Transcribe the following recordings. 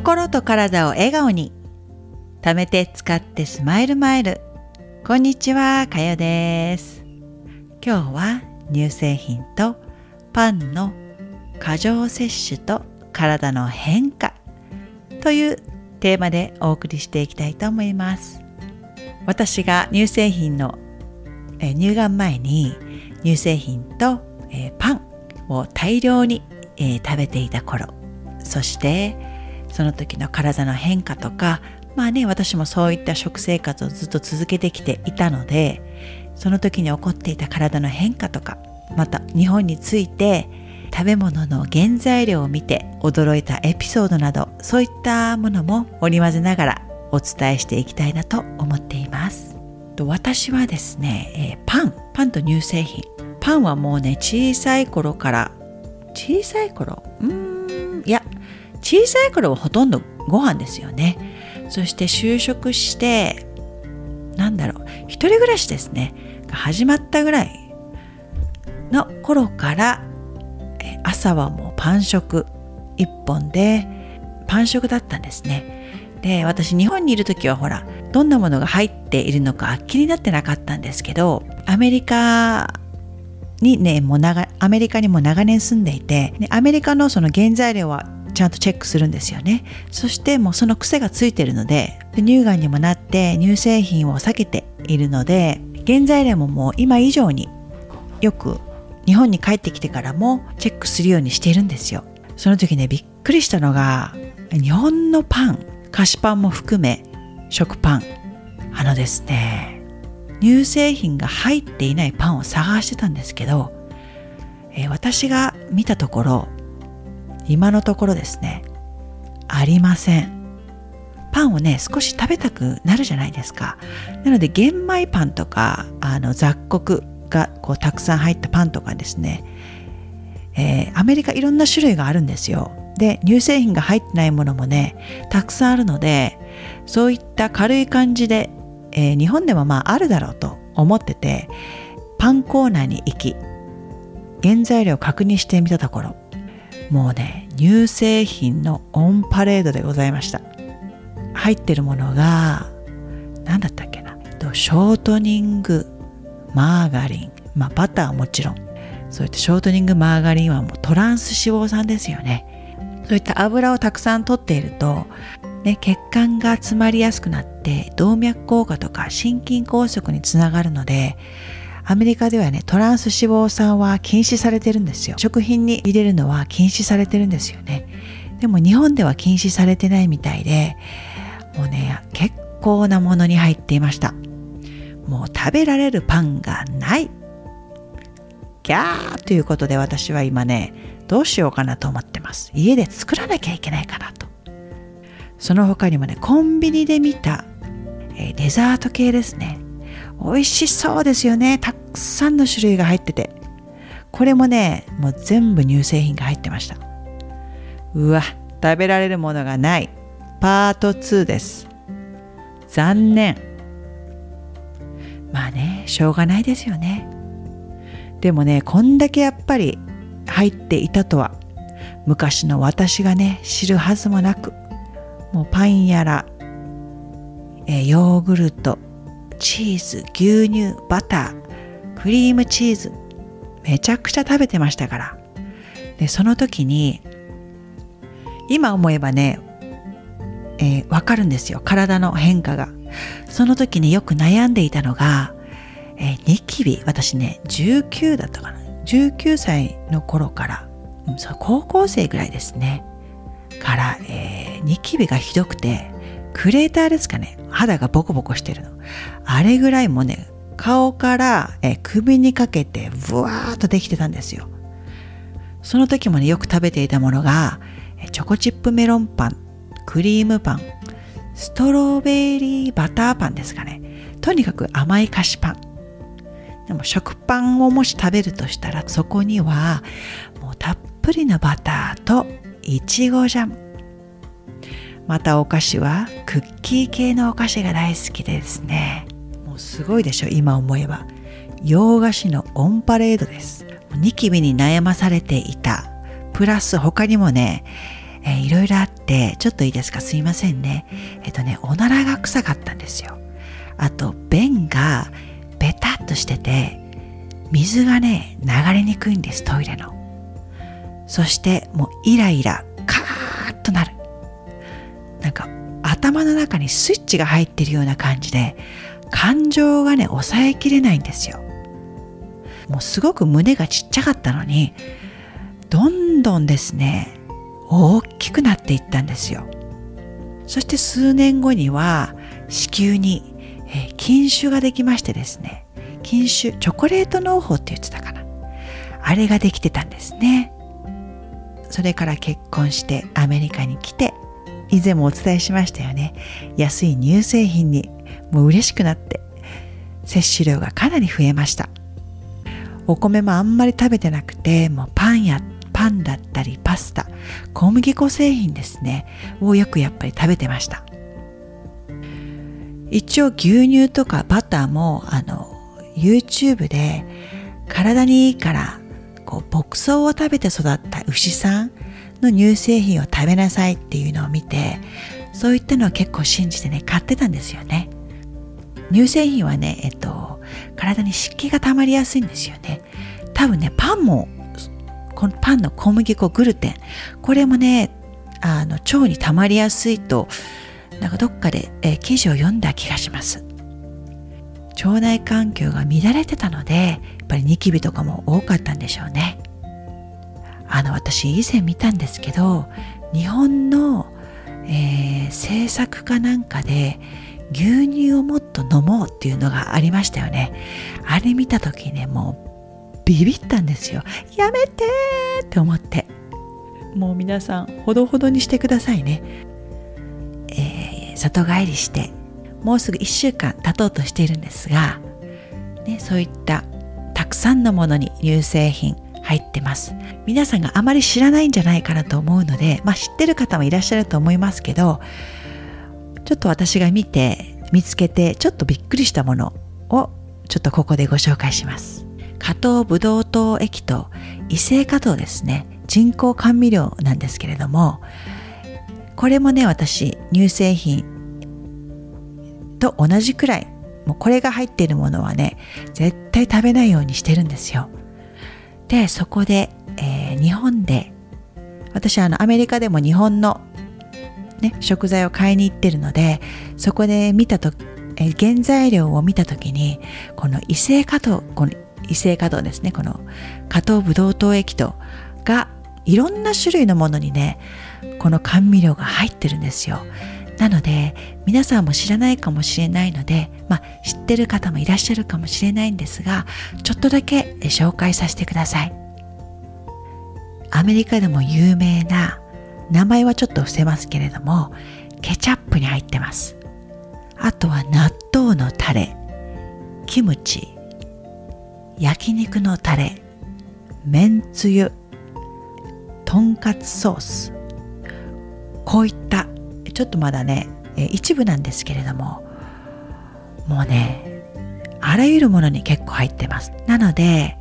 心と体を笑顔に。貯めて使ってスマイルマイル。こんにちはかよです。今日は乳製品とパンの過剰摂取と体の変化。というテーマでお送りしていきたいと思います。私が乳製品の、え乳がん前に乳製品と、えパンを大量に、え食べていた頃。そしてその時の体の変化とかまあね私もそういった食生活をずっと続けてきていたのでその時に起こっていた体の変化とかまた日本について食べ物の原材料を見て驚いたエピソードなどそういったものも織り交ぜながらお伝えしていきたいなと思っています。私はですね、えー、パンパンと乳製品。パンはもうね小さい頃から小さい頃？うんいや小さい頃はほとんどご飯ですよね。そして就職してなんだろう一人暮らしですね。始まったぐらいの頃から朝はもうパン食一本でパン食だったんですね。で私日本にいる時はほらどんなものが入っているのか気になってなかったんですけどアメリカにねもう長アメリカにも長年住んでいて、アメリカのその原材料はちゃんとチェックするんですよね。そしてもうその癖がついてるので乳がんにもなって乳製品を避けているので原材料ももう今以上によく日本に帰ってきてからもチェックするようにしているんですよ。その時ねびっくりしたのが日本のパン菓子パンも含め食パンあのですね乳製品が入っていないパンを探してたんですけど、えー、私が見たところ今のところですね。ありません。パンをね少し食べたくなるじゃないですか。なので玄米パンとかあの雑穀がこうたくさん入ったパンとかですね、えー、アメリカいろんな種類があるんですよ。で乳製品が入ってないものもねたくさんあるのでそういった軽い感じで、えー、日本でもまああるだろうと思っててパンコーナーに行き原材料を確認してみたところもうね乳製品のオンパレードでございました。入ってるものが何だったっけな。ショートニングマーガリン、まあ、バターはもちろん。そういったショートニングマーガリンはもうトランス脂肪酸ですよね。そういった油をたくさん取っていると、ね、血管が詰まりやすくなって動脈硬化とか心筋梗塞につながるのでアメリカではねトランス脂肪酸は禁止されてるんですよ。食品に入れるのは禁止されてるんですよね。でも日本では禁止されてないみたいでもうね結構なものに入っていました。もう食べられるパンがない。ギャー！ということで私は今ねどうしようかなと思ってます。家で作らなきゃいけないかなと。その他にもねコンビニで見た、えー、デザート系ですね。美味しそうですよね。たくさんの種類が入っててこれもねもう全部乳製品が入ってました。うわ食べられるものがない。パート2です。残念。まあねしょうがないですよね。でもねこんだけやっぱり入っていたとは昔の私がね知るはずもなくもうパンやら、えヨーグルトチーズ牛乳バタークリームチーズ。めちゃくちゃ食べてましたから。でその時に今思えばね、えー、分かるんですよ。体の変化が。その時によく悩んでいたのが、えー、ニキビ。私ね19だったかな。19歳の頃から、うん、そ高校生ぐらいですね。から、えー、ニキビがひどくてクレーターですかね。肌がボコボコしてるの。あれぐらいもね顔から、え、首にかけてブワーっとできてたんですよその時もねよく食べていたものがチョコチップメロンパンクリームパンストロベリーバターパンですかね。とにかく甘い菓子パン。でも食パンをもし食べるとしたらそこにはもうたっぷりのバターといちごジャム。またお菓子はクッキー系のお菓子が大好きですね。すごいでしょ、今思えば。洋菓子のオンパレードです。ニキビに悩まされていた。プラス他にもね、えー、いろいろあって、ちょっといいですか？すいませんね。えっ、とね、おならが臭かったんですよ。あと、便がベタっとしてて、水がね、流れにくいんです、トイレの。そして、もうイライラ、カーッとなる。なんか、頭の中にスイッチが入ってるような感じで、感情がね、抑えきれないんですよ。もうすごく胸がちっちゃかったのに、どんどんですね、大きくなっていったんですよ。そして数年後には子宮に、えー、禁酒ができましてですね、禁酒、チョコレート農法って言ってたかな。あれができてたんですね。それから結婚してアメリカに来て、以前もお伝えしましたよね。安い乳製品にもう嬉しくなって、摂取量がかなり増えました。お米もあんまり食べてなくて、もうパンやパンだったりパスタ、小麦粉製品ですね、をよくやっぱり食べてました。一応牛乳とかバターもあの YouTube で体にいいからこう牧草を食べて育った牛さんの乳製品を食べなさいっていうのを見てそういったのを結構信じてね買ってたんですよね乳製品はねえっと体に湿気が溜まりやすいんですよね。多分ねパンもこのパンの小麦粉グルテン。これもねあの腸に溜まりやすいとなんかどっかで、えー、記事を読んだ気がします。腸内環境が乱れてたのでやっぱりニキビとかも多かったんでしょうね。あの私以前見たんですけど日本の、えー、政策かなんかで牛乳をもっと飲もうっていうのがありましたよねあれ見た時ねもうビビったんですよ。やめてって思って。もう皆さん、ほどほどにしてくださいね。えー、里帰りして、もうすぐ1週間経とうとしているんですが、ね、そういったたくさんのものに乳製品入ってます。皆さんがあまり知らないんじゃないかなと思うので、まあ知ってる方もいらっしゃると思いますけど、ちょっと私が見て、見つけて、ちょっとびっくりしたものをちょっとここでご紹介します。加糖ブドウ糖液と異性加糖ですね人工甘味料なんですけれどもこれもね私乳製品と同じくらいもうこれが入っているものはね絶対食べないようにしてるんですよでそこで、えー、日本で私あのアメリカでも日本の、ね、食材を買いに行ってるのでそこで見たとえ原材料を見た時にこの異性化糖この異性化糖ですねこの加糖ブドウ糖液糖がいろんな種類のものにねこの甘味料が入ってるんですよ。なので皆さんも知らないかもしれないので、まあ、知ってる方もいらっしゃるかもしれないんですがちょっとだけ紹介させてください。アメリカでも有名な名前はちょっと伏せますけれどもケチャップに入ってます。あとは納豆のタレ。キムチ。焼肉のタレ。めんつゆ。とんかつソース。こういったちょっとまだね一部なんですけれどももうねあらゆるものに結構入ってます。なので、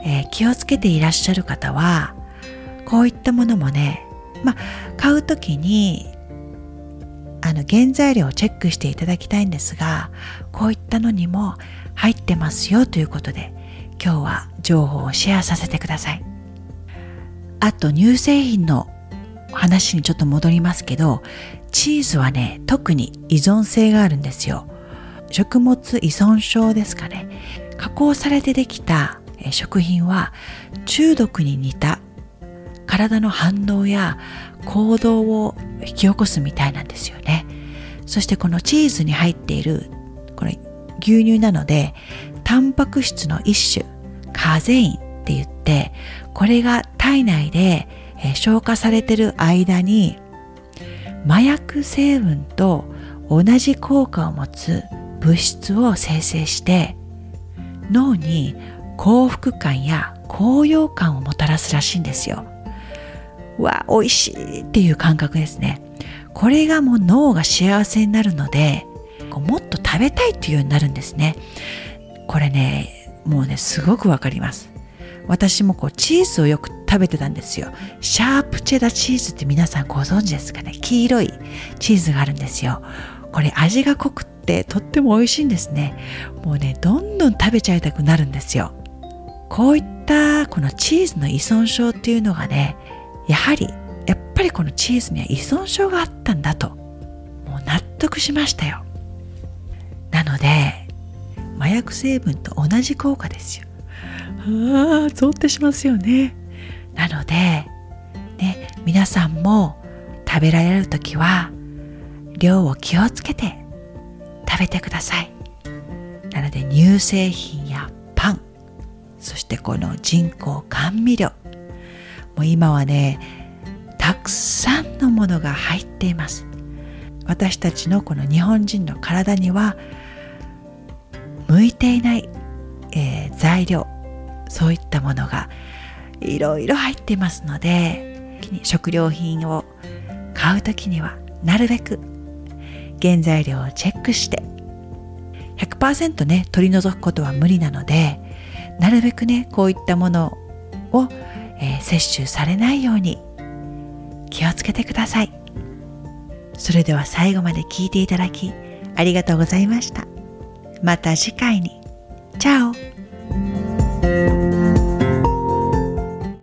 えー、気をつけていらっしゃる方はこういったものもねまあ買う時にあの原材料をチェックしていただきたいんですがこういったのにも入ってますよということで今日は情報をシェアさせてください。あと乳製品の話にちょっと戻りますけど、チーズはね、特に依存性があるんですよ。食物依存症ですかね。加工されてできた食品は中毒に似た体の反応や行動を引き起こすみたいなんですよね。そしてこのチーズに入っているこれ牛乳なのでタンパク質の一種カゼインって言ってこれが体内で消化されてる間に麻薬成分と同じ効果を持つ物質を生成して脳に幸福感や高揚感をもたらすらしいんですよ。わ、美味しいっていう感覚ですね。これがもう脳が幸せになるので、もっと食べたいっていうようになるんですね。これね、もうね、すごくわかります。私もこうチーズをよく食べてたんですよ。シャープチェダチーズって皆さんご存知ですかね黄色いチーズがあるんですよ。これ味が濃くってとっても美味しいんですね。もうね、どんどん食べちゃいたくなるんですよ。こういったこのチーズの依存症っていうのがね、やはり、やっぱりこのチーズには依存症があったんだと、もう納得しましたよ。なので、麻薬成分と同じ効果ですよ。ああ、ゾってしますよね。なので、ね、皆さんも食べられる時は、量を気をつけて食べてください。なので乳製品やパン、そしてこの人工甘味料、もう今はね、たくさんのものが入っています。私たちのこの日本人の体には向いていない、えー、材料そういったものがいろいろ入っていますので食料品を買う時にはなるべく原材料をチェックして100%ね取り除くことは無理なのでなるべくねこういったものを、えー、摂取されないように。気をつけてください。それでは最後まで聞いていただきありがとうございました。また次回に。チャオ。